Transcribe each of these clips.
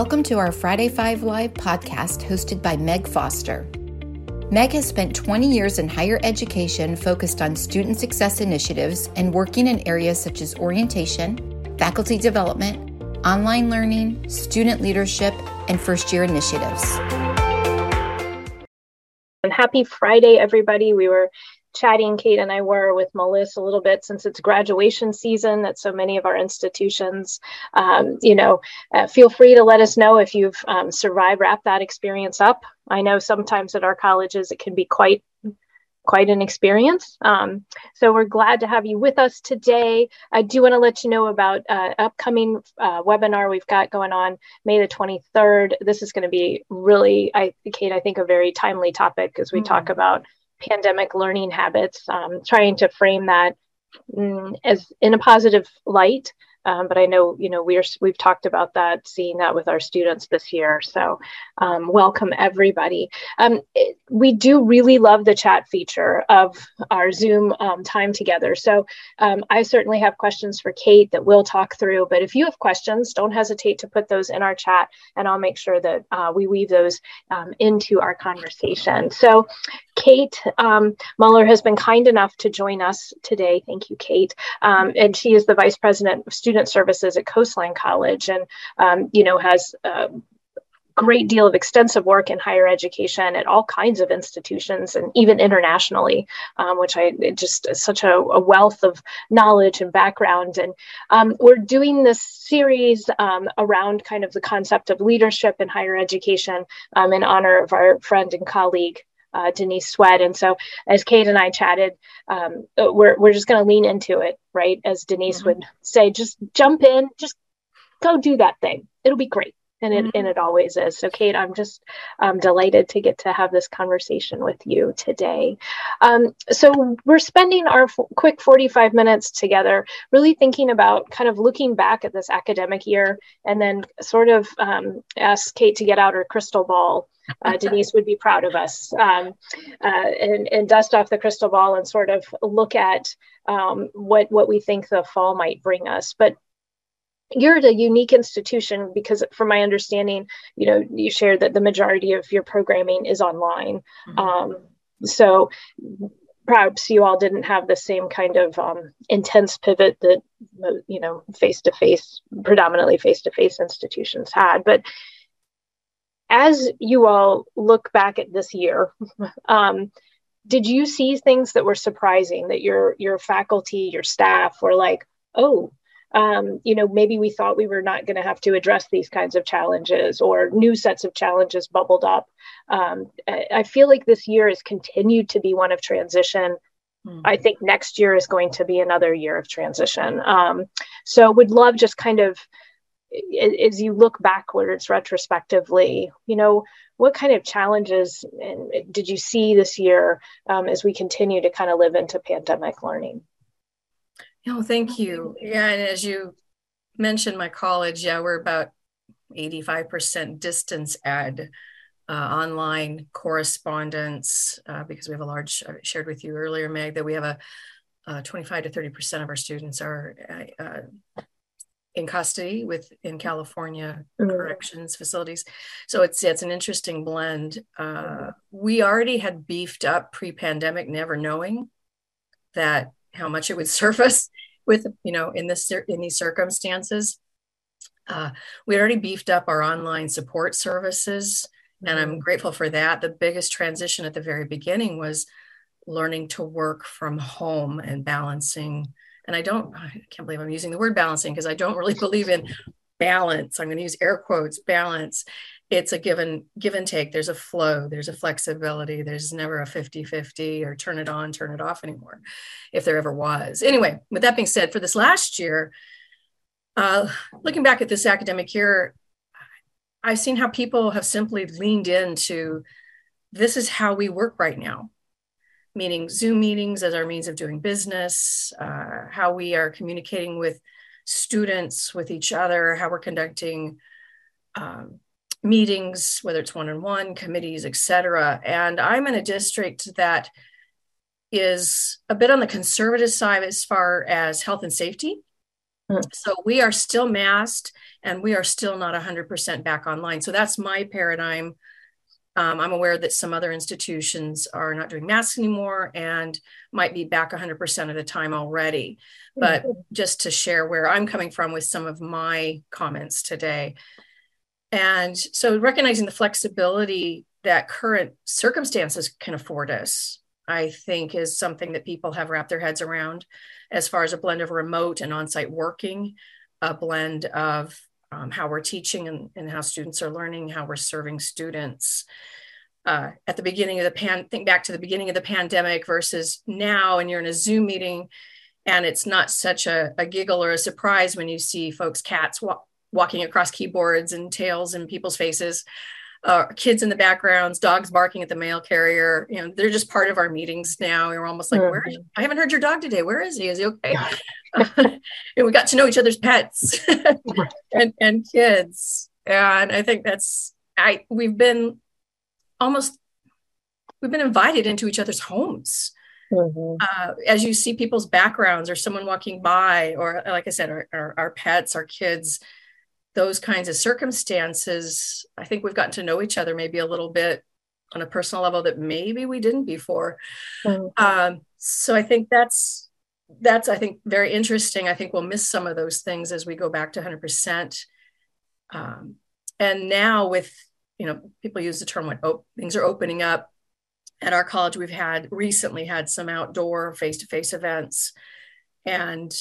Welcome to our Friday Five Live podcast hosted by Meg Foster. Meg has spent 20 years in higher education focused on student success initiatives and working in areas such as orientation, faculty development, online learning, student leadership, and first year initiatives. And happy Friday, everybody. We were chatting, Kate and I were with Melissa a little bit since it's graduation season at so many of our institutions. Um, you know, uh, feel free to let us know if you've um, survived, wrap that experience up. I know sometimes at our colleges it can be quite quite an experience. Um, so we're glad to have you with us today. I do want to let you know about uh, upcoming uh, webinar we've got going on May the 23rd. This is going to be really, I, Kate, I think a very timely topic as we mm-hmm. talk about pandemic learning habits, um, trying to frame that mm, as in a positive light um, but I know, you know, we're we've talked about that, seeing that with our students this year. So, um, welcome everybody. Um, it, we do really love the chat feature of our Zoom um, time together. So, um, I certainly have questions for Kate that we'll talk through. But if you have questions, don't hesitate to put those in our chat, and I'll make sure that uh, we weave those um, into our conversation. So, Kate Muller has been kind enough to join us today. Thank you, Kate. and she is the vice president of student student services at Coastline College, and um, you know has a great deal of extensive work in higher education at all kinds of institutions and even internationally, um, which I just such a, a, wealth of knowledge and background. And um, we're doing this series um, around kind of the concept of leadership in higher education um, in honor of our friend and colleague uh, Denise Swett. And so, as Kate and I chatted, um, uh, we're, we're just going to lean into it, right? As Denise mm-hmm. would say, just jump in, just go do that thing. It'll be great and it, mm-hmm. and it always is. So, Kate, I'm just um, delighted to get to have this conversation with you today. Um, so, we're spending our f- quick 45 minutes together, really thinking about kind of looking back at this academic year and then sort of um, ask Kate to get out her crystal ball. Uh, Denise would be proud of us um, uh, and, and dust off the crystal ball and sort of look at um, what, what we think the fall might bring us. But you're at a unique institution because from my understanding you know you shared that the majority of your programming is online mm-hmm. um, so perhaps you all didn't have the same kind of um, intense pivot that you know face to face predominantly face to face institutions had but as you all look back at this year um, did you see things that were surprising that your your faculty your staff were like oh um, you know, maybe we thought we were not going to have to address these kinds of challenges or new sets of challenges bubbled up. Um, I feel like this year has continued to be one of transition. Mm-hmm. I think next year is going to be another year of transition. Um, so would love just kind of as you look backwards retrospectively, you know, what kind of challenges did you see this year um, as we continue to kind of live into pandemic learning? Oh, thank you. Yeah, and as you mentioned, my college, yeah, we're about 85% distance ed, uh, online correspondence, uh, because we have a large, I shared with you earlier, Meg, that we have a uh, 25 to 30% of our students are uh, uh, in custody with in California mm-hmm. corrections facilities. So it's it's an interesting blend. Uh, we already had beefed up pre-pandemic, never knowing that how much it would surface with you know in this in these circumstances uh, we already beefed up our online support services and i'm mm-hmm. grateful for that the biggest transition at the very beginning was learning to work from home and balancing and i don't i can't believe i'm using the word balancing because i don't really believe in balance. I'm going to use air quotes balance. It's a given give and take. There's a flow. There's a flexibility. There's never a 50 50 or turn it on turn it off anymore if there ever was. Anyway with that being said for this last year uh, looking back at this academic year i've seen how people have simply leaned into this is how we work right now meaning zoom meetings as our means of doing business uh, how we are communicating with students with each other how we're conducting um, meetings, whether it's one-on-one, committees, et cetera. And I'm in a district that is a bit on the conservative side as far as health and safety. Mm. So we are still masked and we are still not 100% back online. So that's my paradigm. Um, I'm aware that some other institutions are not doing masks anymore and might be back 100% of the time already. But mm-hmm. just to share where I'm coming from with some of my comments today. And so recognizing the flexibility that current circumstances can afford us, I think is something that people have wrapped their heads around as far as a blend of remote and on site working, a blend of um, how we're teaching and, and, how students are learning, how we're serving students. Uh, at the beginning of the pan, think back to the beginning of the pandemic versus now, and you're in a Zoom meeting, and it's not such a, a giggle or a surprise when you see folks' cats wa- walking across keyboards and tails in people's faces uh, kids in the backgrounds, dogs barking at the mail carrier. You know, they're just part of our meetings now. We're almost like, mm-hmm. where? I haven't heard your dog today. Where is he? Is he okay? and we got to know each other's pets and and kids. And I think that's I. We've been almost we've been invited into each other's homes. Mm-hmm. Uh, as you see people's backgrounds or someone walking by or like i said our, our, our pets our kids those kinds of circumstances, I think we've gotten to know each other maybe a little bit on a personal level that maybe we didn't before. Mm-hmm. Um, so I think that's that's I think very interesting. I think we'll miss some of those things as we go back to 100%. Um, and now with you know people use the term when op- things are opening up at our college we've had recently had some outdoor face-to-face events and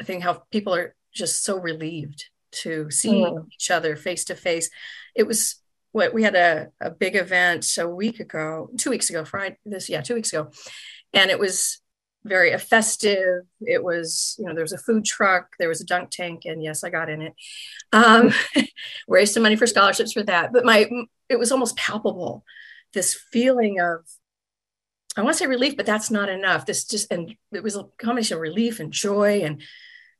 i think how people are just so relieved to see mm. each other face to face. It was what we had a, a big event a week ago, two weeks ago, Friday, this, yeah, two weeks ago. And it was very a festive. It was, you know, there was a food truck, there was a dunk tank, and yes, I got in it. Um, raised some money for scholarships for that. But my, it was almost palpable, this feeling of, I want to say relief, but that's not enough. This just, and it was a combination of relief and joy and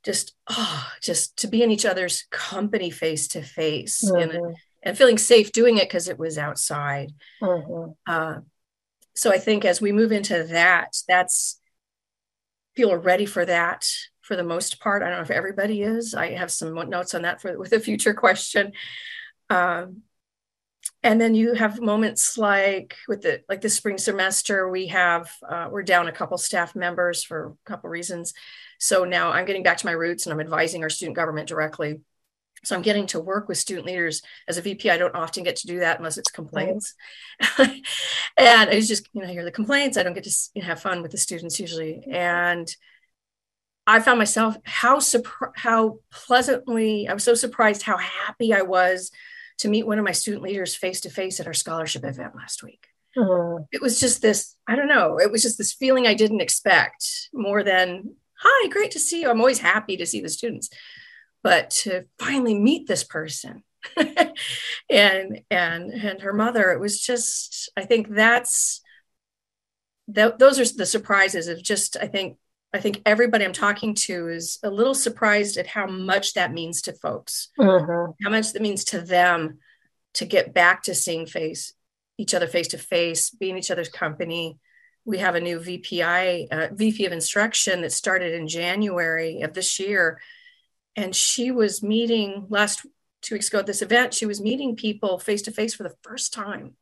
just oh just to be in each other's company face to face and feeling safe doing it because it was outside. Mm-hmm. uh, so i think as we move into that that's people are ready for that for the most part. I don't know if everybody is. I have some notes on that for with a future question. Um, and then you have moments like with the like the spring semester we have uh, we're down a couple staff members for a couple reasons so now I'm getting back to my roots and I'm advising our student government directly. So I'm getting to work with student leaders as a VP. I don't often get to do that unless it's complaints. and I just, you know, hear the complaints. I don't get to you know, have fun with the students usually. And I found myself how surpri- how pleasantly I was so surprised how happy I was to meet one of my student leaders face to face at our scholarship event last week. Mm-hmm. It was just this, I don't know, it was just this feeling I didn't expect more than hi, great to see you. I'm always happy to see the students. But to finally meet this person and and and her mother, it was just, I think that's that those are the surprises of just, I think, I think everybody I'm talking to is a little surprised at how much that means to folks, mm-hmm. how much that means to them to get back to seeing face each other face to face, being each other's company, we have a new VPI, uh, VP of instruction that started in January of this year. And she was meeting last two weeks ago at this event, she was meeting people face to face for the first time.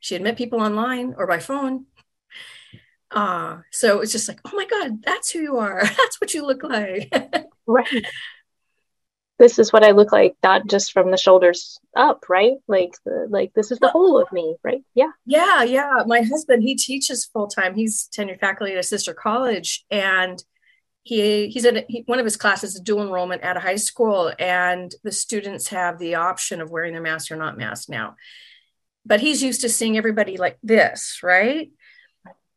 She had met people online or by phone. Uh, so it's just like, oh my God, that's who you are. That's what you look like. right this is what I look like, not just from the shoulders up, right? Like, the, like this is the whole of me, right? Yeah. Yeah, yeah. My husband, he teaches full time. He's tenured faculty at a sister college, and he he's in he, one of his classes is dual enrollment at a high school, and the students have the option of wearing their mask or not mask now. But he's used to seeing everybody like this, right?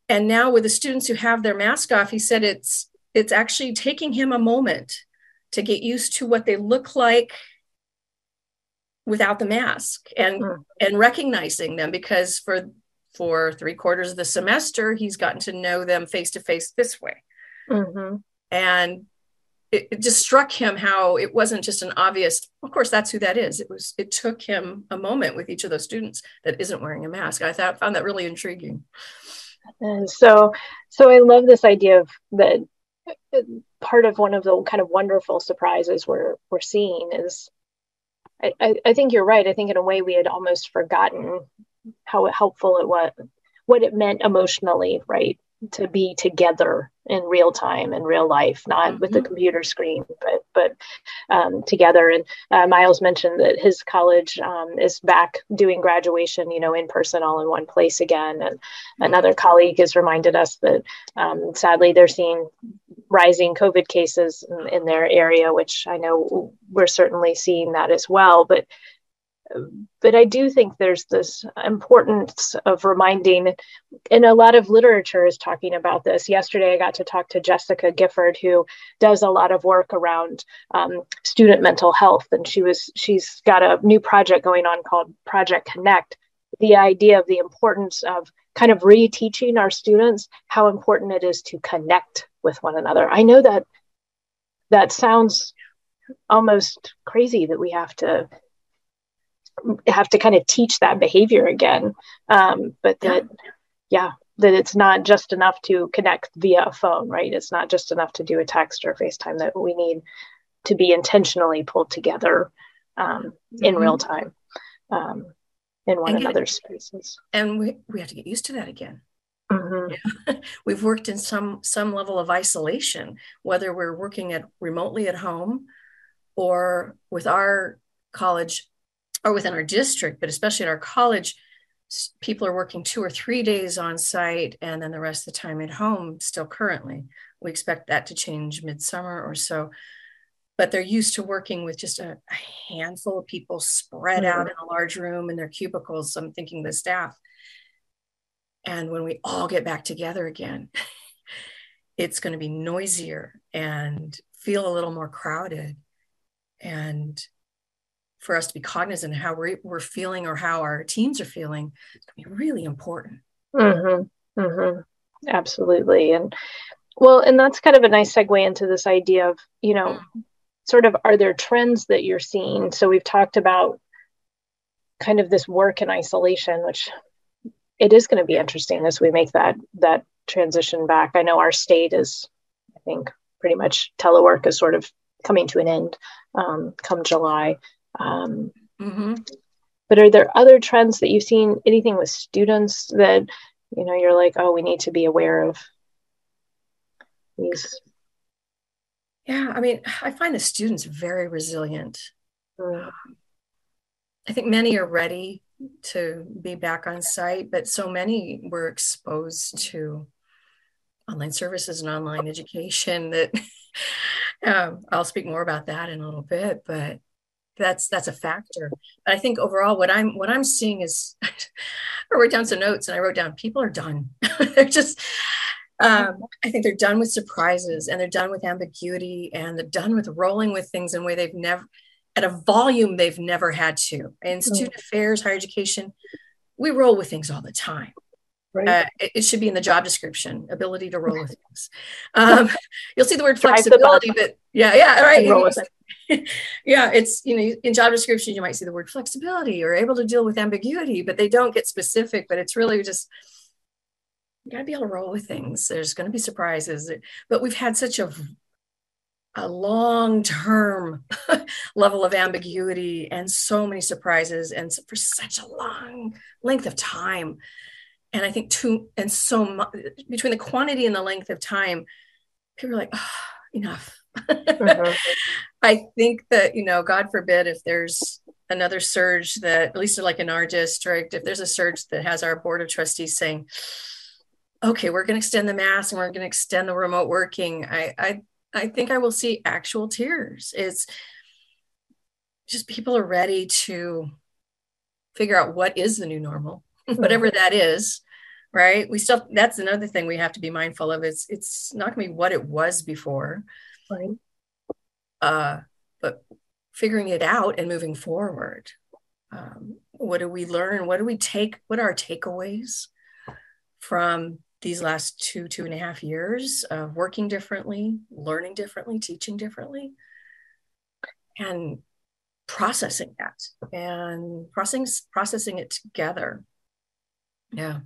And now with the students who have their mask off, he said it's it's actually taking him a moment to get used to what they look like without the mask and mm. and recognizing them because for for three quarters of the semester he's gotten to know them face to face this way mm-hmm. and it, it, just struck him how it wasn't just an obvious of course that's who that is it was it took him a moment with each of those students that isn't wearing a mask i thought found that really intriguing and so so i love this idea of that uh, part of one of the kind of wonderful surprises we're we're seeing is I, I think you're right. I think in a way we had almost forgotten how helpful it was, what it meant emotionally, right? To be together in real time in real life, not mm-hmm. with the mm-hmm. computer screen, but but um, together. And uh, Miles mentioned that his college um, is back doing graduation, you know, in person, all in one place again. And mm-hmm. another colleague has reminded us that um, sadly they're seeing rising COVID cases in, in, their area, which I know we're certainly seeing that as well. But but I do think there's this importance of reminding, and a lot of literature is talking about this. Yesterday, I got to talk to Jessica Gifford, who does a lot of work around um, student mental health, and she was she's got a new project going on called Project Connect. The idea of the importance of kind of reteaching our students how important it is to connect with one another. I know that that sounds almost crazy that we have to have to kind of teach that behavior again um, but that yeah. that it's not just enough to connect via a phone right it's not just enough to do a text or facetime that we need to be intentionally pulled together um, mm-hmm. in real time um, in one and another's spaces and we, we have to get used to that again mm-hmm. yeah. we've worked in some some level of isolation whether we're working at remotely at home or with our college or within our district, but especially at our college, people are working two or three days on site and then the rest of the time at home still currently. We expect that to change midsummer or so. But they're used to working with just a, a handful of people spread mm-hmm. out in a large room in their cubicles. I'm thinking the staff. And when we all get back together again, it's going to be noisier and feel a little more crowded. And for us to be cognizant of how we're, we're feeling or how our teams are feeling is going to be really important. Mm-hmm. Mm-hmm. Absolutely. And well, and that's kind of a nice segue into this idea of, you know, mm-hmm. sort of are there trends that you're seeing? So we've talked about kind of this work in isolation, which it is going to be interesting as we make that that transition back. I know our state is, I think, pretty much telework is sort of coming to an end um, come July. Um, mm-hmm. But are there other trends that you've seen? Anything with students that you know you're like, oh, we need to be aware of these? Yeah, I mean, I find the students very resilient. Mm. I think many are ready to be back on site, but so many were exposed to online services and online education that um, I'll speak more about that in a little bit. But that's that's a factor. But I think overall, what I'm what I'm seeing is, I wrote down some notes and I wrote down people are done. they're just. Um, I think they're done with surprises and they're done with ambiguity and they're done with rolling with things in a way they've never, at a volume they've never had to. In student mm. affairs, higher education, we roll with things all the time. Right. Uh, it, it, should be in the job description ability to roll with things um, you'll see the word flexibility but yeah yeah right yeah, it's you know in job description you might see the word flexibility or able to deal with ambiguity, but they don't get specific. But it's really just you got to be able to roll with things. There's going to be surprises, but we've had such a a long term level of ambiguity and so many surprises and for such a long length of time and i think too and so much between the quantity and the length of time people are like oh, enough mm-hmm. I think that, you know, God forbid if there's another surge that, at least like in our district, if there's a surge that has our board of trustees saying, okay, we're going to extend the mask and we're going to extend the remote working, I, I, I think I will see actual tears. It's just people are ready to figure out what is the new normal, whatever that is right we still that's another thing we have to be mindful of it's it's not going to be what it was before right uh, but figuring it out and moving forward. Um, what do we learn? What do we take? What are our takeaways from these last two, two and a half years of working differently, learning differently, teaching differently, and processing that and processing processing it together. Yeah.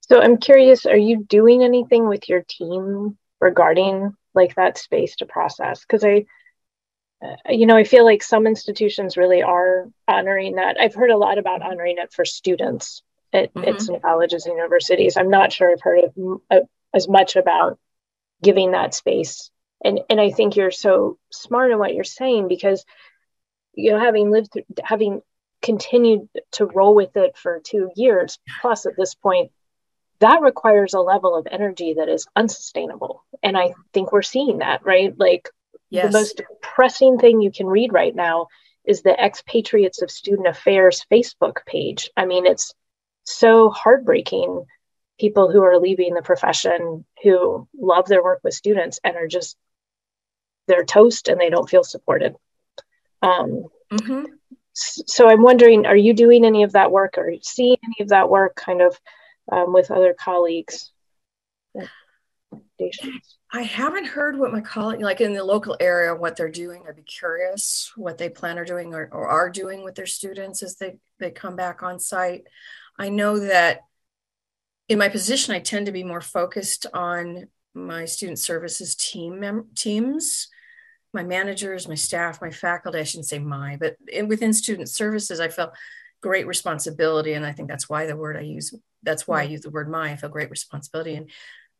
So I'm curious, are you doing anything with your team regarding like that space to process because i uh, you know i feel like some institutions really are honoring that i've heard a lot about honoring it for students at, mm-hmm. at some colleges and universities i'm not sure i've heard of, uh, as much about giving that space and and i think you're so smart in what you're saying because you know having lived through having continued to roll with it for two years. Plus at this point that requires a level of energy that is unsustainable. And i think we're seeing that right? Like yes. the most depressing thing you can read right now is the expatriates of student affairs facebook page. I mean it's so heartbreaking. People who are leaving the profession who love their work with students and are just they're toast and they don't feel supported. Um, mm-hmm. So i'm wondering are you doing any of that work or seeing any of that work kind of um, with other colleagues I haven't heard what my colleague, like in the local area, what they're doing. I'd be curious what they plan or doing or, or are doing with their students as they, they come back on site. I know that in my position, I tend to be more focused on my student services team mem- teams, my managers, my staff, my faculty. I shouldn't say my, but in, within student services, I felt great responsibility, and I think that's why the word I use. That's why I use the word my. I feel great responsibility and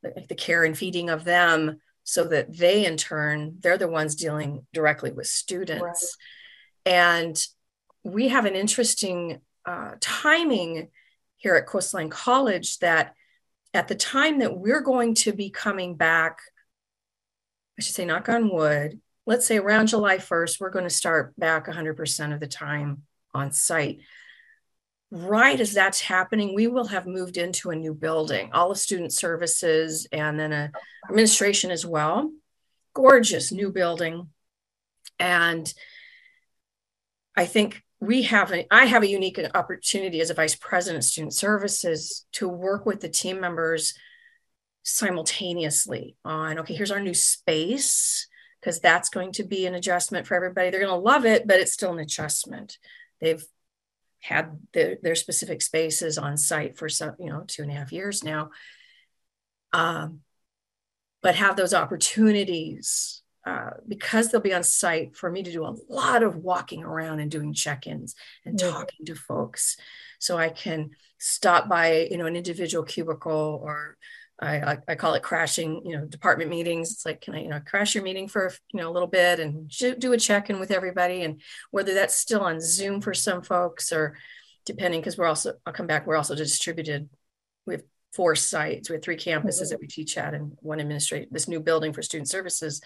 the, the care and feeding of them, so that they, in turn, they're the ones dealing directly with students, right. and we have an interesting uh, timing here at Coastline College that at the time that we're going to be coming back, I should say, knock on wood, let's say around July 1st, we're going to start back 100% of the time on site. Right as that's happening, we will have moved into a new building, all of student services and then a administration as well. Gorgeous new building. And I think we have a, I have a unique opportunity as a vice president of student services to work with the team members simultaneously on okay here's our new space because that's going to be an adjustment for everybody. They're going to love it but it's still an adjustment. They've had the, their specific spaces on site for some you know two and a half years now. Um, but have those opportunities uh, because they'll be on site for me to do a lot of walking around and doing check-ins and mm-hmm. talking to folks. So i can stop by you know an individual cubicle or I, I, call it crashing, you know, department meetings. It's like, can I, you know, crash your meeting for, you know, a little bit and do a check in with everybody. And whether that's still on Zoom for some folks or depending, because we're also, I'll come back, we're also distributed. We have four sites, we have three campuses mm-hmm. that we teach at and one administrate this new building for student services.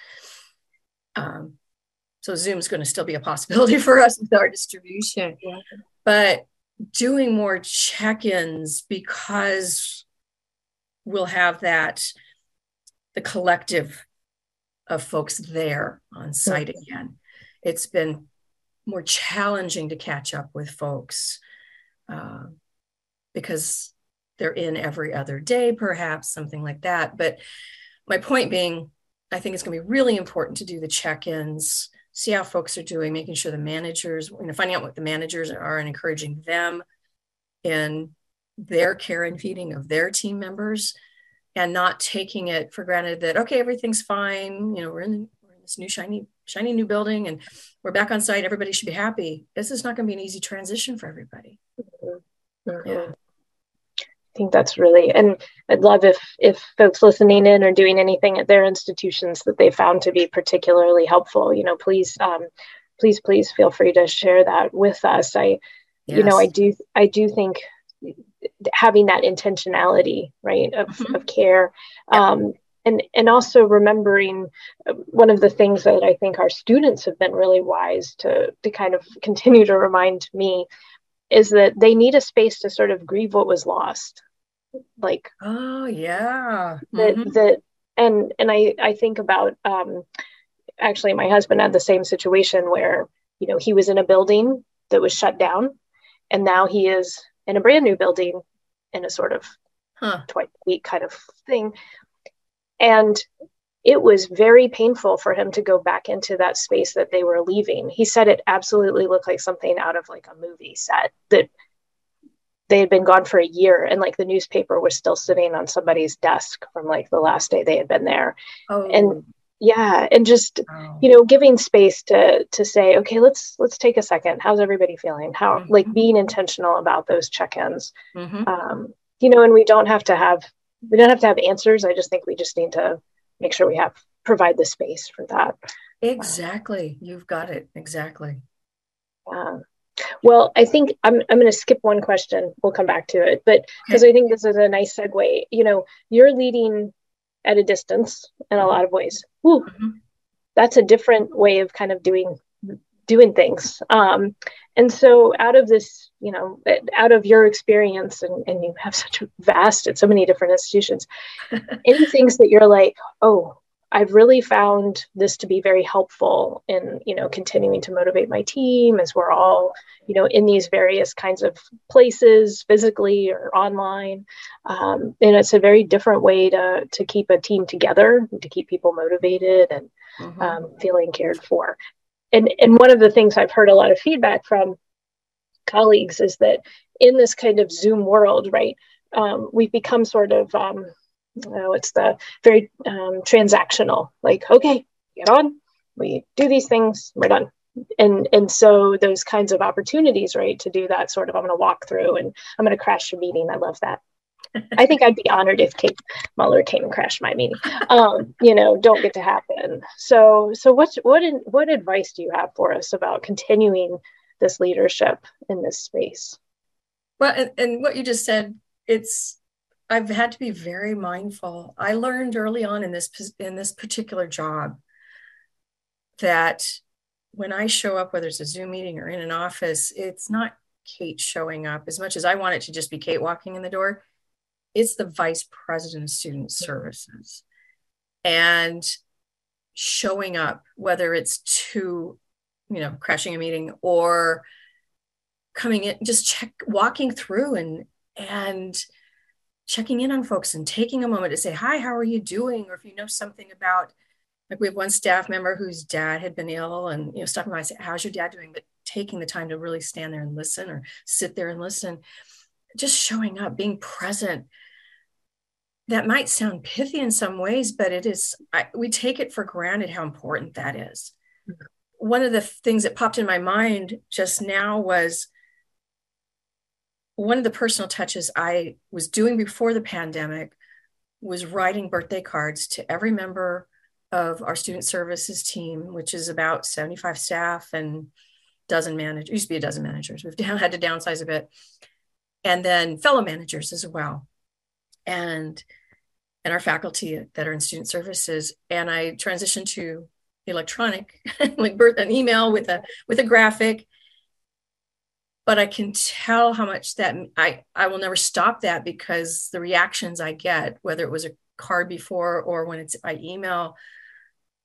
Um, so Zoom is going to still be a possibility for us with our distribution. Yeah. But doing more check-ins because we'll have that the collective of folks there on site again. It's been more challenging to catch up with folks uh, because they're in every other day, perhaps something like that. But my point being, I think it's going to be really important to do the check-ins, see how folks are doing, making sure the managers, you know, finding out what the managers are and encouraging them in their care and feeding of their team members and not taking it for granted that okay everything's fine you know we're in, we're in this new shiny shiny new building and we're back on site everybody should be happy this is not going to be an easy transition for everybody mm-hmm. yeah I think that's really, and I'd love if if folks listening in are doing anything at their institutions that they found to be particularly helpful. You know, please, um, please, please feel free to share that with us. I, yes. you know, I do, I do think having that intentionality, right, of mm-hmm. of care, um, and and also remembering uh, one of the things that I think our students have been really wise to to kind of continue to remind me is that they need a space to sort of grieve what was lost like oh yeah that mm-hmm. that and and i i think about um actually my husband had the same situation where you know he was in a building that was shut down and now he is in a brand new building in a sort of huh. twice a week kind of thing and it was very painful for him to go back into that space that they were leaving. He said it absolutely looked like something out of like a movie set that they had been gone for a year and like the newspaper was still sitting on somebody's desk from like the last day they had been there oh. and yeah and just oh. you know giving space to to say okay let's let's take a second how's everybody feeling how mm-hmm. like being intentional about those check-ins mm-hmm. um, you know and we don't have to have we don't have to have answers i just think we just need to make sure we have provide the space for that exactly you've got it exactly um, well, I think I'm I'm going to skip one question. We'll come back to it, but because. I think this is a nice segue. You know, you're leading at a distance in a lot of ways. Mm-hmm. That's a different way of kind of doing doing things. Um, and so, out of this, you know, out of your experience, and, and you have such a vast at so many different institutions, any things that you're like, oh, I've really found this to be very helpful in, you know, continuing to motivate my team as we're all, you know, in these various kinds of places, physically or online. Um, and it's a very different way to to keep a team together, to keep people motivated and mm-hmm. um, feeling cared for. And and one of the things I've heard a lot of feedback from colleagues is that in this kind of Zoom world, right, um, we've become sort of um, uh, it's the very um, transactional like okay get on we do these things we're done. And and so those kinds of opportunities right to do that sort of i'm going to walk through and i'm going to crash your meeting i love that. I think i'd be honored if kate muller came and crashed my meeting. Um, you know don't get to happen. So so what what what advice do you have for us about continuing this leadership in this space? Well and, and what you just said it's I've had to be very mindful. I learned early on in this in this particular job that when I show up, whether it's a Zoom meeting or in an office, it's not Kate showing up as much as I want it to just be Kate walking in the door. It's the vice president of student services and showing up, whether it's to, you know, crashing a meeting or coming in, just check walking through and and checking in on folks and taking a moment to say, Hi, how are you doing? Or if you know something about, like we have one staff member whose dad had been ill and, you know, stopping by and say, How's your dad doing? But taking the time to really stand there and listen or sit there and listen, just showing up, being present. That might sound pithy in some ways, but it is, I, we take it for granted how important that is. Mm-hmm. One of the things that popped in my mind just now was one of the personal touches I was doing before the pandemic was writing birthday cards to every member of our student services team, which is about 75 staff and dozen managers, used to be a dozen managers. We've down, had to downsize a bit. And then fellow managers as well. And and our faculty that are in student services. And I transitioned to electronic, like birth, an email with a with a graphic but I can tell how much that I I will never stop that because the reactions I get, whether it was a card before or when it's by email,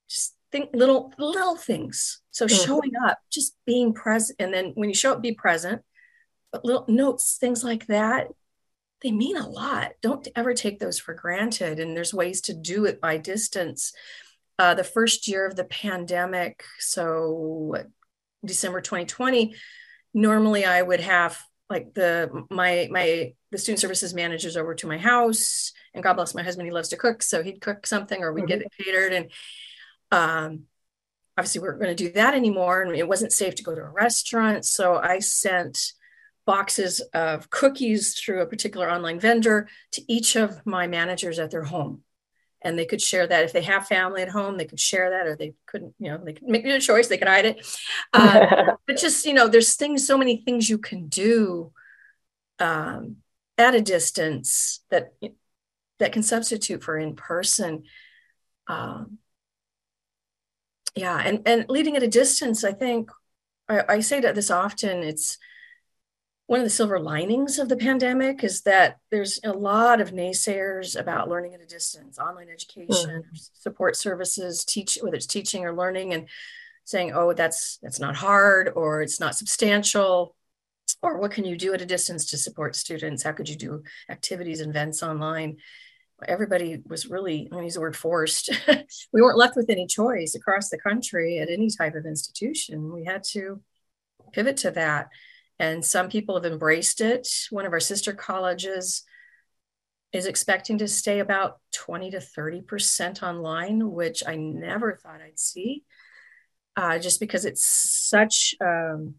just think little little things. So mm-hmm. showing up, just being present, and then when you show up, be present. But little notes, things like that, they mean a lot. Don't ever take those for granted. And there's ways to do it by distance. Uh, the first year of the pandemic, so December 2020 normally I would have like the my my the student services managers over to my house and god bless my husband he loves to cook so he'd cook something or we'd mm-hmm. get it catered and um obviously we weren't going to do that anymore and it wasn't safe to go to a restaurant so i sent boxes of cookies through a particular online vendor to each of my managers at their home and they could share that. If they have family at home they could share that or they couldn't you know they could make a choice they could hide it. Um, but just you know there's things so many things you can do um, at a distance that that can substitute for in person. Um, yeah and and leading at a distance i think I, I say that this often it's one of the silver linings of the pandemic is that there's a lot of naysayers about learning at a distance, online education, mm. support services, teach whether it's teaching or learning, and saying, "Oh, that's that's not hard, or it's not substantial, or what can you do at a distance to support students? How could you do activities and events online?" Everybody was really, I use the word forced. we weren't left with any choice across the country at any type of institution. We had to pivot to that and some people have embraced it. One of our sister colleges is expecting to stay about 20 to 30% online, which I never thought I'd see, uh, just because it's such um,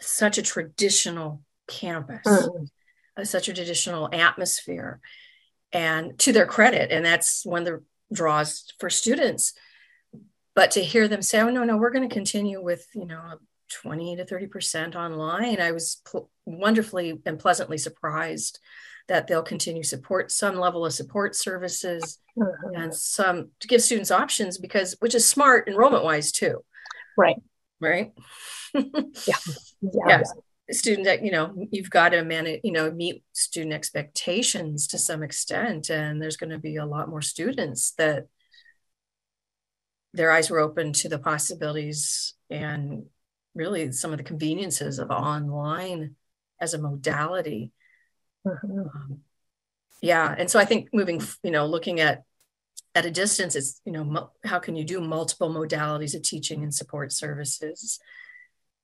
such a traditional campus, mm. uh, such a traditional atmosphere. And to their credit, and that's one of the draws for students. But to hear them say, "Oh no, no, we're going to continue with you know 20 to 30 percent online," I was pl- wonderfully and pleasantly surprised that they'll continue support some level of support services mm-hmm. and some to give students options because which is smart enrollment wise too. Right. Right? Yeah. yeah. Yeah student that you know you've got to manage you know meet student expectations to some extent and there's going to be a lot more students that their eyes were open to the possibilities and really some of the conveniences of online as a modality Mm-hmm. Um, yeah, and so I think moving, you know, looking at at a distance, it's you know, mo- how can you do multiple modalities of teaching and support services,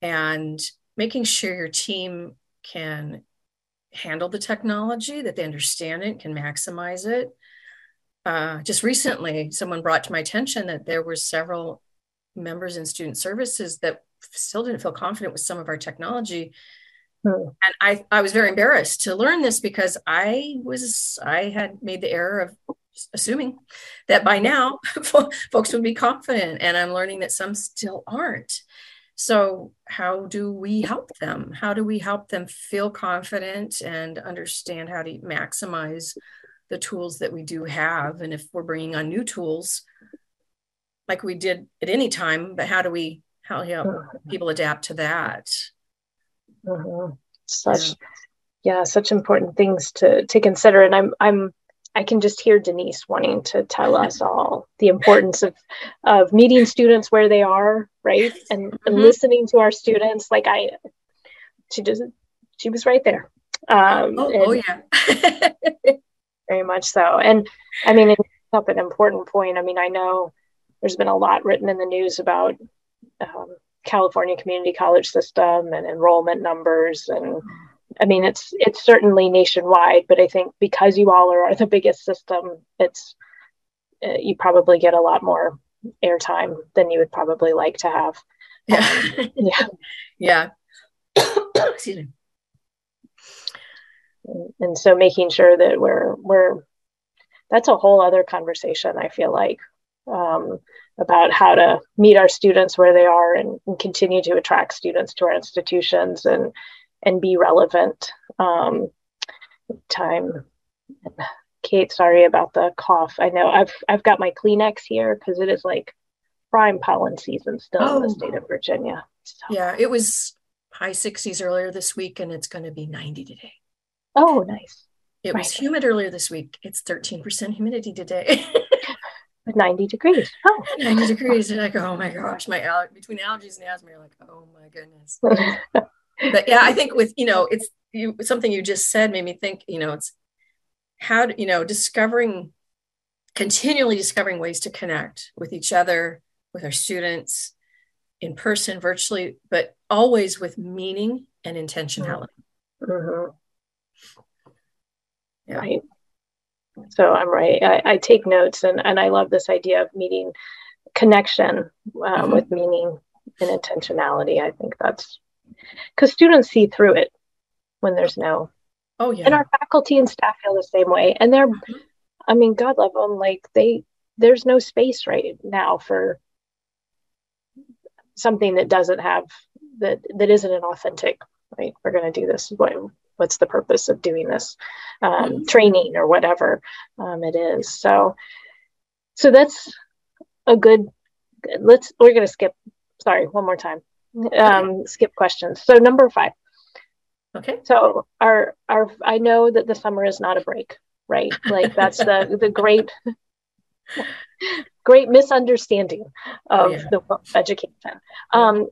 and making sure your team can handle the technology, that they understand it, can maximize it. Uh, just recently, someone brought to my attention that there were several members in student services that still didn't feel confident with some of our technology Hmm. And I, I was very embarrassed to learn this because I was I had made the error of assuming that by now folks would be confident and I'm learning that some still aren't. So how do we help them? How do we help them feel confident and understand how to maximize the tools that we do have and if we're bringing on new tools like we did at any time but how do we how help hmm. people adapt to that Mm-hmm. Such, yeah. yeah, such important things to to consider. And I'm I'm I can just hear Denise wanting to tell us all the importance of of meeting students where they are, right, and, mm-hmm. and listening to our students. Like I, she just she was right there. Um, oh, oh yeah, very much so. And I mean, it's up an important point. I mean, I know there's been a lot written in the news about um, California community college system and enrollment numbers. And I mean it's it's certainly nationwide but I think because you all are, are the biggest system it's uh, you probably get a lot more airtime than you would probably like to have. Yeah. Yeah. Yeah. Excuse me. And, and so making sure that we're we're that's a whole other conversation I feel like. Um, about how to meet our students where they are and, and, continue to attract students to our institutions and and be relevant. Um, time. Kate, sorry about the cough. I know I've I've got my Kleenex here because it is like prime pollen season still oh. in the oh. state of Virginia. So. Yeah, it was high 60s earlier this week, and it's going to be 90 today. Oh, nice. It right. was humid earlier this week. It's 13% humidity today. 90 degrees. Oh. 90 degrees. And I go, oh my gosh, my al- between allergies and asthma, you're like, oh my goodness. but yeah, I think with, you know, it's you, something you just said made me think, you know, it's how, you know, discovering, continually discovering ways to connect with each other, with our students in person, virtually, but always with meaning and intentionality. Mm-hmm. Yeah. Right. So I'm right. I, I, take notes and, and I love this idea of meeting connection um, mm-hmm. with meaning and intentionality. I think that's because students see through it when there's no. Oh, yeah. And our faculty and staff feel the same way. And they're, mm-hmm. I mean, God love them. Like they, there's no space right now for something that doesn't have that that isn't an authentic right we're going to do this what's the purpose of doing this um, mm-hmm. training or whatever um, it is. So so that's a good let's we're going to skip sorry one more time. Um, skip questions. So number five. Okay. So our our i know that the summer is not a break right? Like that's the the great great misunderstanding of yeah. the education. Um,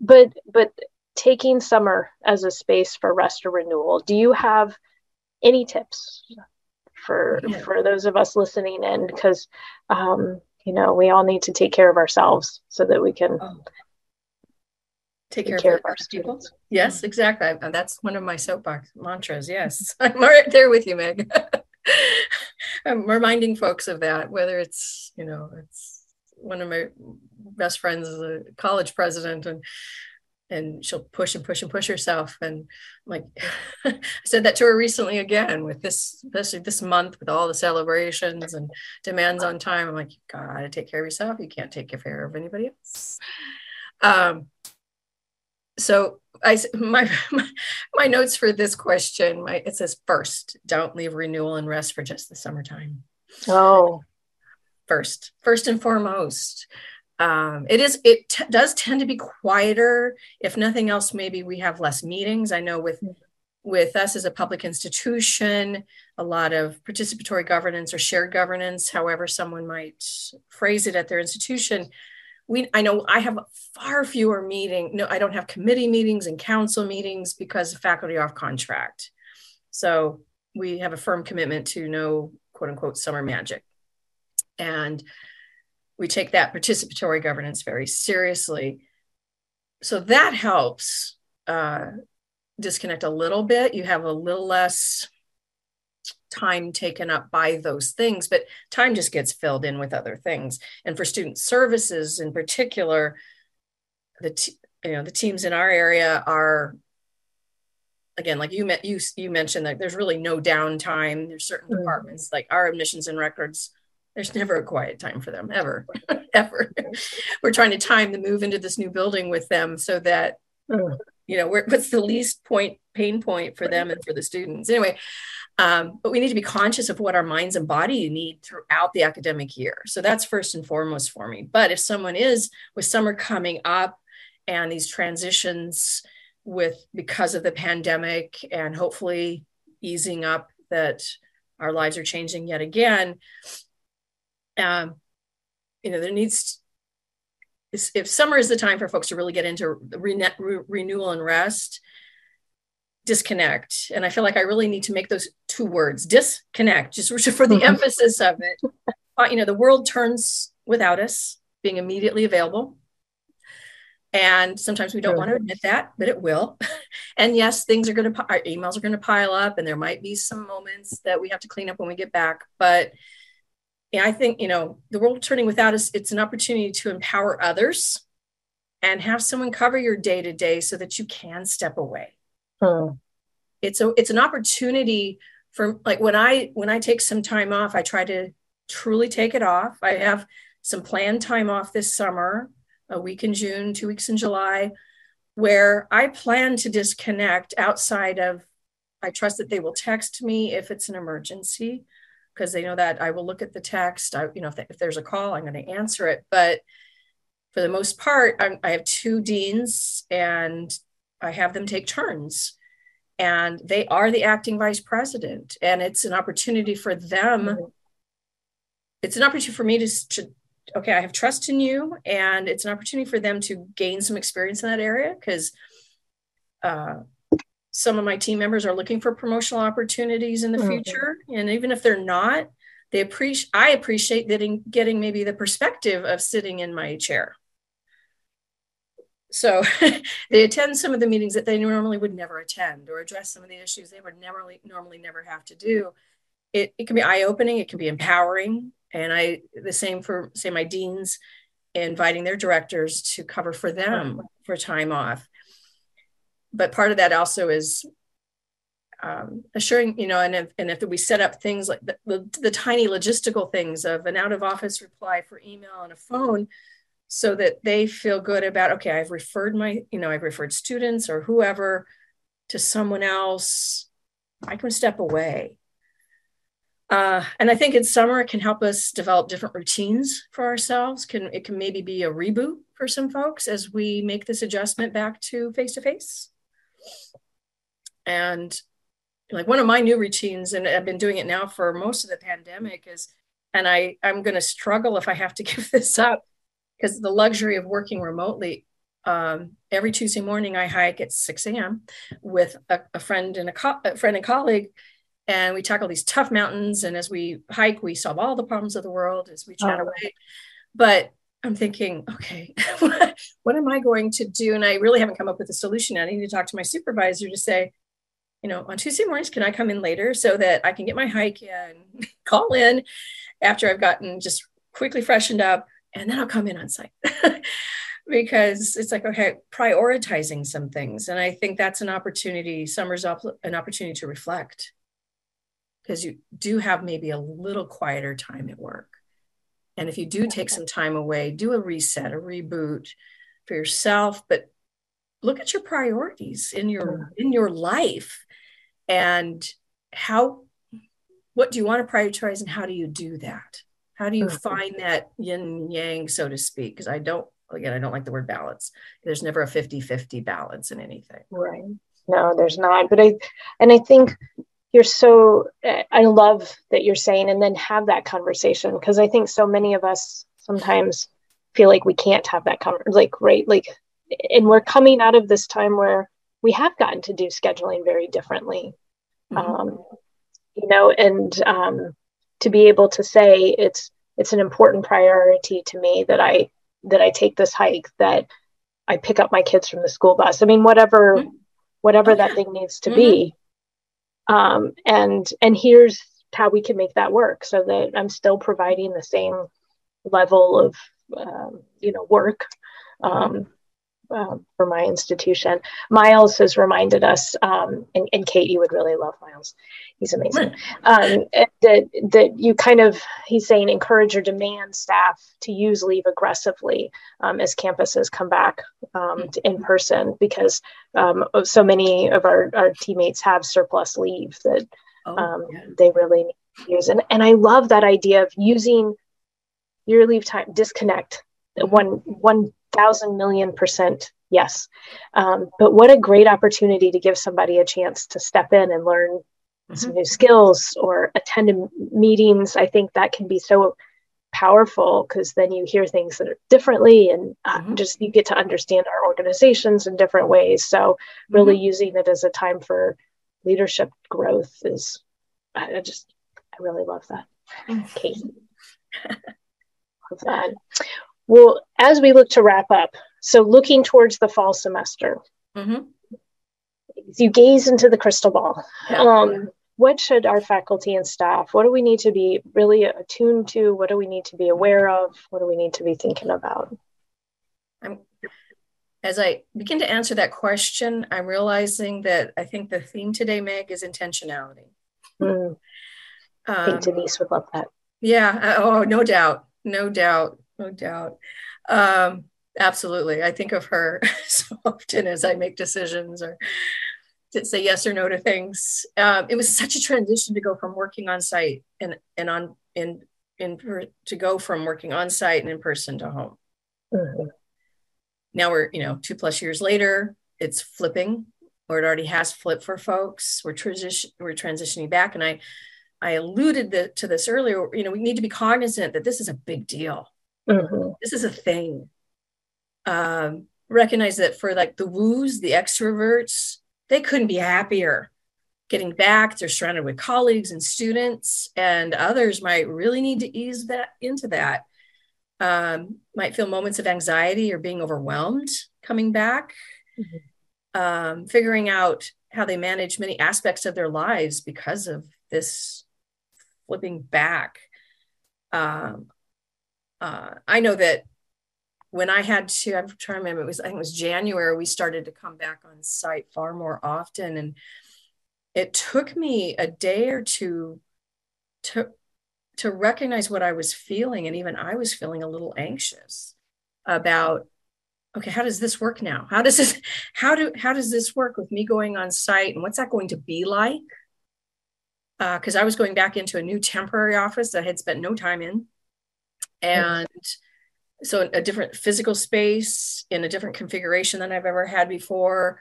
but but taking summer as a space for rest or renewal do you have any tips for yeah. for those of us listening in because um, you know we all need to take care of ourselves so that we can oh. take care, care of, of our students. Yes, exactly. That's one of my soapbox mantras. Yes, I'm right there with you, Meg. I'm reminding folks of that, whether it's, you know, it's one of my best friends is a college president and and she'll push and push and push herself. And I'm like I said that to her recently again with this, especially this month with all the celebrations and demands on time. I'm like, you gotta take care of yourself. You can't take care of anybody else. Um, so I my, my, my notes for this question my it says first don't leave renewal and rest for just the summertime. Oh, first first and foremost. Um, it is it t- does tend to be quieter. If nothing else, maybe we have less meetings. I know with with us as a public institution, a lot of participatory governance or shared governance, however someone might phrase it at their institution we i know i have far fewer meeting no i don't have committee meetings and council meetings because the faculty off contract so we have a firm commitment to no quote unquote summer magic and we take that participatory governance very seriously so that helps uh, disconnect a little bit you have a little less time taken up by those things, but time just gets filled in with other things. And for student services in particular, the t- you know the teams in our area are again like you met you you mentioned that there's really no downtime. There's certain mm-hmm. departments like our admissions and records. There's never a quiet time for them ever, ever. We're trying to time the move into this new building with them so that you know what's the least point pain point for them and for the students. Anyway, um, but we need to be conscious of what our minds and body need throughout the academic year. So that's first and foremost for me. But if someone is with summer coming up and these transitions with because of the pandemic and hopefully easing up that our lives are changing yet again, um, you know, there needs if summer is the time for folks to really get into re- re- renewal and rest, disconnect. And I feel like I really need to make those two words disconnect, just for the mm-hmm. emphasis of it. Uh, you know, the world turns without us being immediately available. And sometimes we don't want to admit that, but it will. and yes, things are going to, our emails are going to pile up, and there might be some moments that we have to clean up when we get back. But I think, you know, the world turning without us, it's an opportunity to empower others and have someone cover your day to day so that you can step away Hmm. It's a it's an opportunity for like when I when I take some time off, I try to truly take it off. I have some planned time off this summer, a week in June, two weeks in July, where I plan to disconnect outside of I trust that they will text me if it's an emergency because they know that I will look at the text. I, you know, if, if there's a call, I'm going to answer it. But for the most part, I'm, i have two deans and I have them take turns and they are the acting vice president and it's an opportunity for them mm-hmm. it's an opportunity for me to, to okay i have trust in you and it's an opportunity for them to gain some experience in that area because uh, some of my team members are looking for promotional opportunities in the mm-hmm. future and even if they're not they appreciate i appreciate getting getting maybe the perspective of sitting in my chair so they attend some of the meetings that they normally would never attend or address some of the issues they would never normally never have to do. It, it can be eye-opening, it can be empowering. And I the same for say my deans inviting their directors to cover for them for time off. But part of that also is um, assuring, you know, and if, and if we set up things like the, the, the tiny logistical things of an out of office reply for email and a phone, so that they feel good about okay i've referred my you know i've referred students or whoever to someone else i can step away. Uh, and i think in summer it can help us develop different routines for ourselves. Can it can maybe be a reboot for some folks as we make this adjustment back to face to face and like one of my new routines and i've been doing it now for most of the pandemic is and i i'm going to struggle if i have to give this up because the luxury of working remotely um, every Tuesday morning I hike at 6 a.m. with a, a friend and a, co- a, friend and colleague, and we tackle these tough mountains. And as we hike, we solve all the problems of the world as we chat oh. away. But I'm thinking, okay, what, am I going to do? And I really haven't come up with a solution. Yet. I need to talk to my supervisor to say, you know, on Tuesday mornings, can I come in later so that I can get my hike in, call in after I've gotten just quickly freshened up, and then I'll come in on site. because it's like, okay, prioritizing some things. And I think that's an opportunity, summer's up, an opportunity to reflect because you do have maybe a little quieter time at work. And if you do take some time away, do a reset, a reboot for yourself, but look at your priorities in your in your life and how what do you want to prioritize and how do you do that? How do you find that yin yang, so to speak? Because I don't again, I don't like the word balance. There's never a 50-50 balance in anything. Right. No, there's not. But I and I think you're so i love that you're saying and then have that conversation because i think so many of us sometimes feel like we can't have that conversation like right like and we're coming out of this time where we have gotten to do scheduling very differently mm-hmm. um, you know and um, to be able to say it's it's an important priority to me that i that i take this hike that i pick up my kids from the school bus i mean whatever mm-hmm. whatever oh, that thing needs to mm-hmm. be um, and and here's how we can make that work so that i'm still providing the same level of um, you know work. Um, um, for my institution. Miles has reminded us, um, and, and, Kate, you would really love Miles. He's amazing. Um, that that you kind of he's saying encourage or demand staff to use leave aggressively um, as campuses come back um, in person because um, so many of our, our teammates have surplus leave that oh, yeah. they really need to use. And and I love that idea of using your leave time disconnect one one thousand million percent yes. Um, but what a great opportunity to give somebody a chance to step in and learn mm-hmm. some new skills or attend meetings. I think that can be so powerful because then you hear things that are differently and uh, mm-hmm. just you get to understand our organizations in different ways. So really mm-hmm. using it as a time for leadership growth is I just I really love that. Kate. love that. Well, as we look to wrap up, so looking towards the fall semester, mm-hmm. you gaze into the crystal ball. Yeah. Um, what should our faculty and staff, what do we need to be really attuned to? What do we need to be aware of? What do we need to be thinking about? I'm, as I begin to answer that question, I'm realizing that I think the theme today, Meg, is intentionality. Mm. I think um, Denise would love that. Yeah. Oh, no doubt. No doubt no doubt. Um, absolutely. I think of her so often as I make decisions or to say yes or no to things. Um, it was such a transition to go from working on site and, and on in in to go from working on site and in person to home. Mm-hmm. Now we're you know two plus years later. It's flipping, or it already has flipped for folks. We're transition we're transitioning back, and I I alluded the, to this earlier. You know, we need to be cognizant that this is a big deal. Mm-hmm. This is a thing. Um, recognize that for like the woos, the extroverts, they couldn't be happier getting back. They're surrounded with colleagues and students, and others might really need to ease that into that. Um, might feel moments of anxiety or being overwhelmed coming back. Mm-hmm. Um, figuring out how they manage many aspects of their lives because of this flipping back. Um, uh, I know that when I had to, I'm trying to remember, it was, I think it was January, we started to come back on site far more often. And it took me a day or two to, to recognize what I was feeling. And even I was feeling a little anxious about, okay, how does this work now? How does this, how do, how does this work with me going on site and what's that going to be like? Because uh, I was going back into a new temporary office that I had spent no time in and so a different physical space in a different configuration than I've ever had before.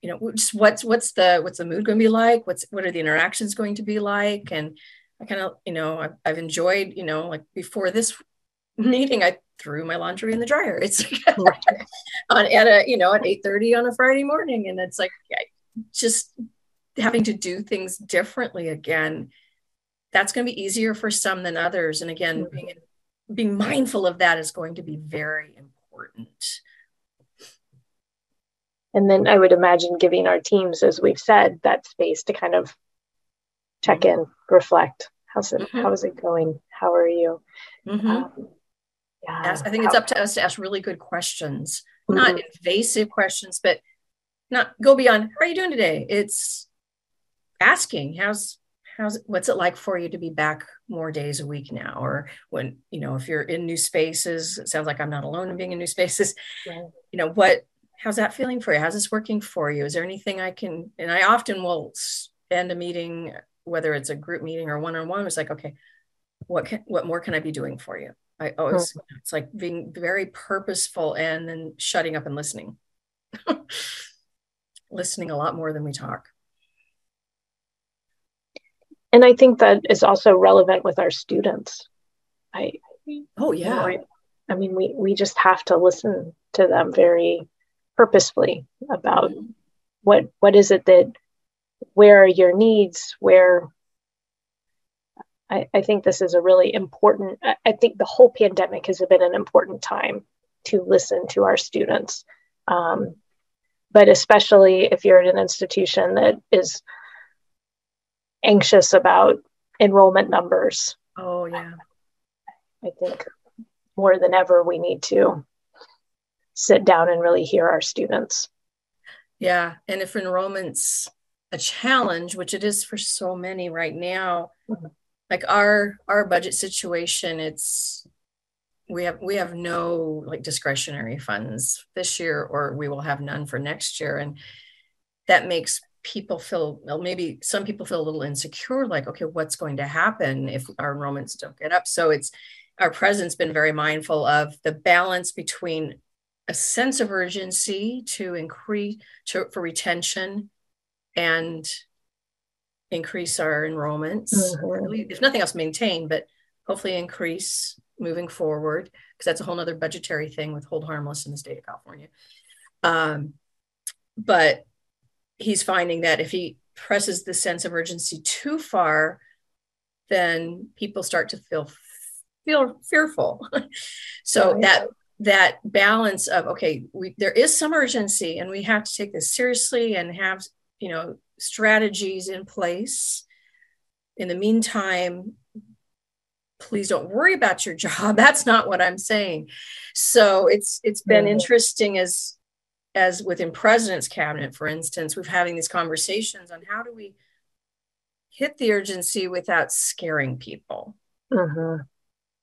You know, just what's what's the what's the mood going to be like? What's what are the interactions going to be like? And I kind of you know I've, I've enjoyed you know like before this meeting I threw my laundry in the dryer. It's on at a you know at eight thirty on a Friday morning, and it's like just having to do things differently again. That's going to be easier for some than others. And again, mm-hmm. being in being mindful of that is going to be very important. And then I would imagine giving our teams, as we've said, that space to kind of check in, reflect. How's it? Mm-hmm. How is it going? How are you? Mm-hmm. Um, yeah. Ask, I think it's up to us to ask really good questions, mm-hmm. not invasive questions, but not go beyond. How are you doing today? It's asking, how's how's what's it like for you to be back more days a week now? Or when you know if you're in new spaces it sounds like i'm not alone in being in new spaces. Right. you know what how's that feeling for you? How's this working for you? Is there anything i can and i often will end a meeting whether it's a group meeting or one-on-one it's like okay what can what more can i be doing for you? I always oh, it's like being very purposeful and then shutting up and listening. Listening a lot more than we talk and i think that is also relevant with our students. I oh yeah you know, I, I, mean we we just have to listen to them very purposefully about mm-hmm. what what is it that where are your needs? Where I, I think this is a really important I, I think the whole pandemic has been an important time to listen to our students. Um, but especially if you're at an institution that is anxious about enrollment numbers. Oh, yeah. I think more than ever, we need to sit down and really hear our students. Yeah. And if enrollment's a challenge, which it is for so many right now, mm-hmm. like our our budget situation, it's we have we have no like discretionary funds this year or we will have none for next year and that makes people feel well, maybe some people feel a little insecure like okay what's going to happen if our enrollments don't get up? So it's our president's been very mindful of the balance between a sense of urgency to increase to, for retention and increase our enrollments. Mm-hmm. if nothing else maintain but hopefully increase moving forward because that's a whole other budgetary thing with hold harmless in the state of california. Um, but he's finding that if he presses the sense of urgency too far, then people start to feel feel fearful. so right. that that balance of okay, we, there is some urgency, and we have to take this seriously and have you know strategies in place. In the meantime, please don't worry about your job. That's not what I'm saying. So it's it's been mm-hmm. interesting as as within president's cabinet, for instance, we're having these conversations on how do we hit the urgency without scaring people mm-hmm.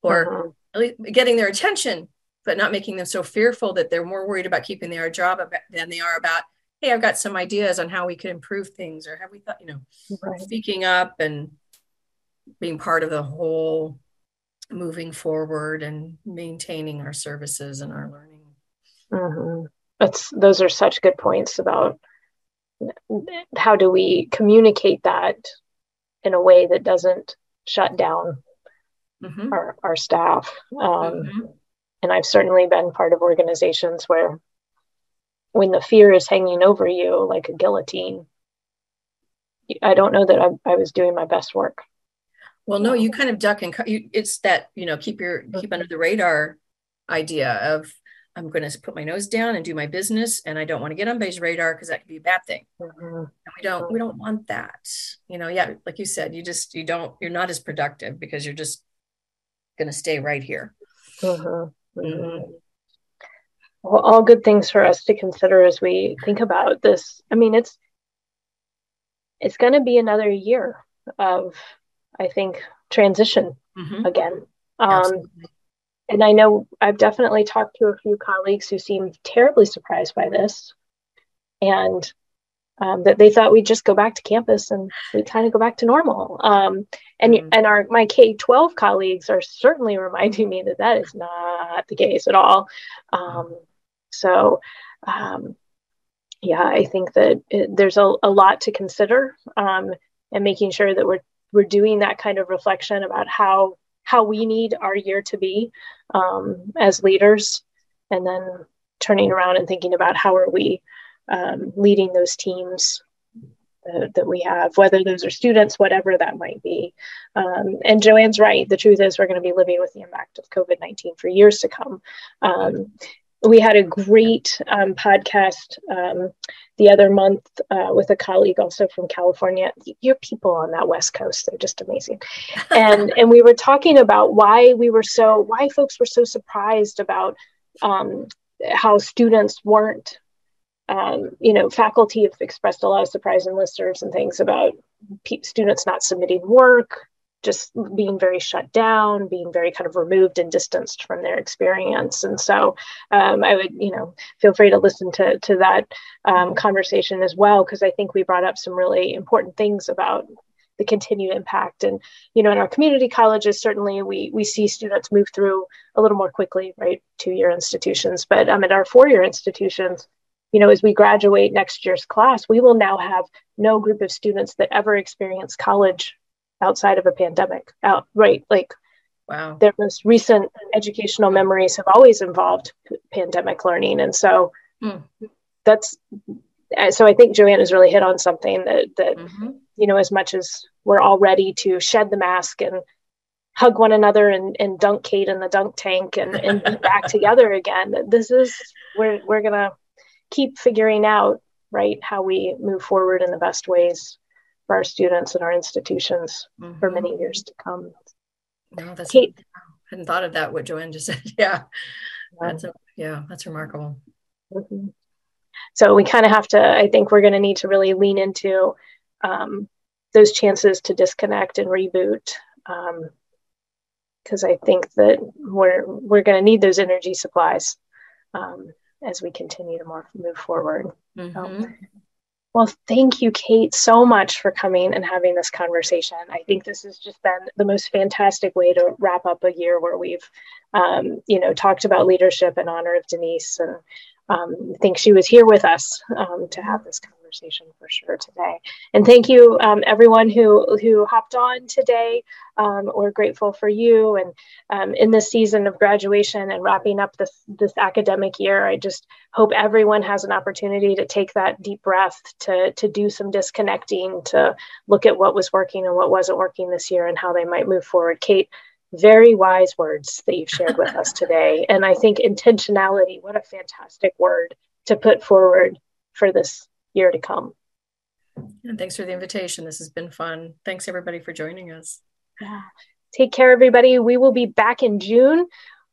or mm-hmm. getting their attention, but not making them so fearful that they're more worried about keeping their job than they are about, hey, I've got some ideas on how we could improve things, or have we thought, you know, right. speaking up and being part of the whole moving forward and maintaining our services and our learning. Mm-hmm that's those are such good points about how do we communicate that in a way that doesn't shut down mm-hmm. our, our staff um, mm-hmm. and i've certainly been part of organizations where when the fear is hanging over you like a guillotine i don't know that i, I was doing my best work well no you kind of duck and you, it's that you know keep your keep under the radar idea of I'm going to put my nose down and do my business, and I don't want to get on base radar because that could be a bad thing. Mm-hmm. And we don't we don't want that. You know, yeah, like you said, you just you don't you're not as productive because you're just going to stay right here. Mm-hmm. Mm-hmm. Well, all good things for us to consider as we think about this. I mean, it's it's going to be another year of, I think, transition mm-hmm. again. Um, and I know I've definitely talked to a few colleagues who seemed terribly surprised by this and um, that they thought we'd just go back to campus and we kind of go back to normal. Um, and mm-hmm. and our my K twelve colleagues are certainly reminding me that that is not the case at all. Um, so, um, yeah, I think that it, there's a, a lot to consider um, and making sure that we're we're doing that kind of reflection about how how we need our year to be um, as leaders, and then turning around and thinking about how are we um, leading those teams that, that we have, whether those are students, whatever that might be. Um, and Joanne's right. The truth is, we're going to be living with the impact of COVID 19 for years to come. Um, we had a great um, podcast um, the other month uh, with a colleague also from California. Your people on that West Coast, they're just amazing. And, and we were talking about why we were so, why folks were so surprised about um, how students weren't um, you know, faculty have expressed a lot of surprise in listservs and things about p- students not submitting work, just being very shut down, being very kind of removed and distanced from their experience. And so um, I would, you know, feel free to listen to, to that um, conversation as well, because I think we brought up some really important things about the continued impact. And, you know, in our community colleges, certainly we, we see students move through a little more quickly, right? Two year institutions. But um, at our four year institutions, you know, as we graduate next year's class, we will now have no group of students that ever experience college outside of a pandemic. Out right, like wow, their most recent educational memories have always involved pandemic learning, and so mm. that's uh, so. I think Joanne has really hit on something that that mm-hmm. you know, as much as we're all ready to shed the mask and hug one another and, and dunk Kate in the dunk tank and, and be back together again. This is we're we're gonna keep figuring out right how we move forward in the best ways for our students and our institutions mm-hmm. for many years to come. No, that's Kate, I hadn't thought of that. What Joanne just said. Yeah, that's a, yeah, that's remarkable. Mm-hmm. So we kind of have to. I think we're going to need to really lean into um, those chances to disconnect and reboot, because um, I think that we're we're going to need those energy supplies. Um, as we continue to more, move forward. Mm-hmm. So, well, thank you, Kate, so much for coming and having this conversation. I think this has just been the most fantastic way to wrap up a year where we've, um, you know, talked about leadership in honor of Denise, and um, think she was here with us um, to have this conversation conversation for sure today. And thank you, um, everyone who who hopped on today. Um, we're grateful for you. And um, in this season of graduation and wrapping up this this academic year, I just hope everyone has an opportunity to take that deep breath, to to do some disconnecting, to look at what was working and what wasn't working this year, and how they might move forward. Kate very wise words that you've shared with us today. And I think intentionality, what a fantastic word to put forward for this year to come. And thanks for the invitation. This has been fun. Thanks everybody for joining us. Yeah. Take care, everybody. We will be back in June.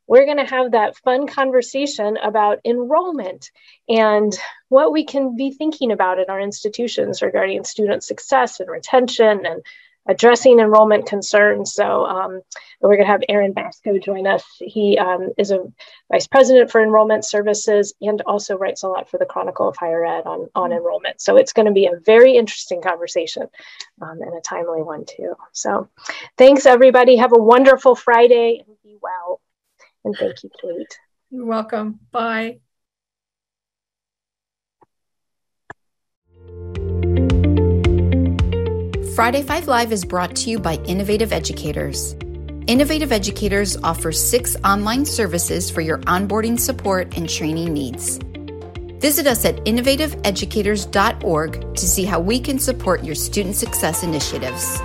We're going to have that fun conversation about enrollment and what we can be thinking about in our institutions regarding student success and retention and addressing enrollment concerns. So um, we're going to have Aaron Basko join us. He um, is a vice president for enrollment services and also writes a lot for the Chronicle of Higher Ed on, on enrollment. So it's going to be a very interesting conversation um, and a timely one too. So thanks everybody. Have a wonderful Friday and be well. And thank you, Kate. You're welcome. Bye. Friday Five Live is brought to you by Innovative Educators. Innovative Educators offers six online services for your onboarding support and training needs. Visit us at innovativeeducators.org to see how we can support your student success initiatives.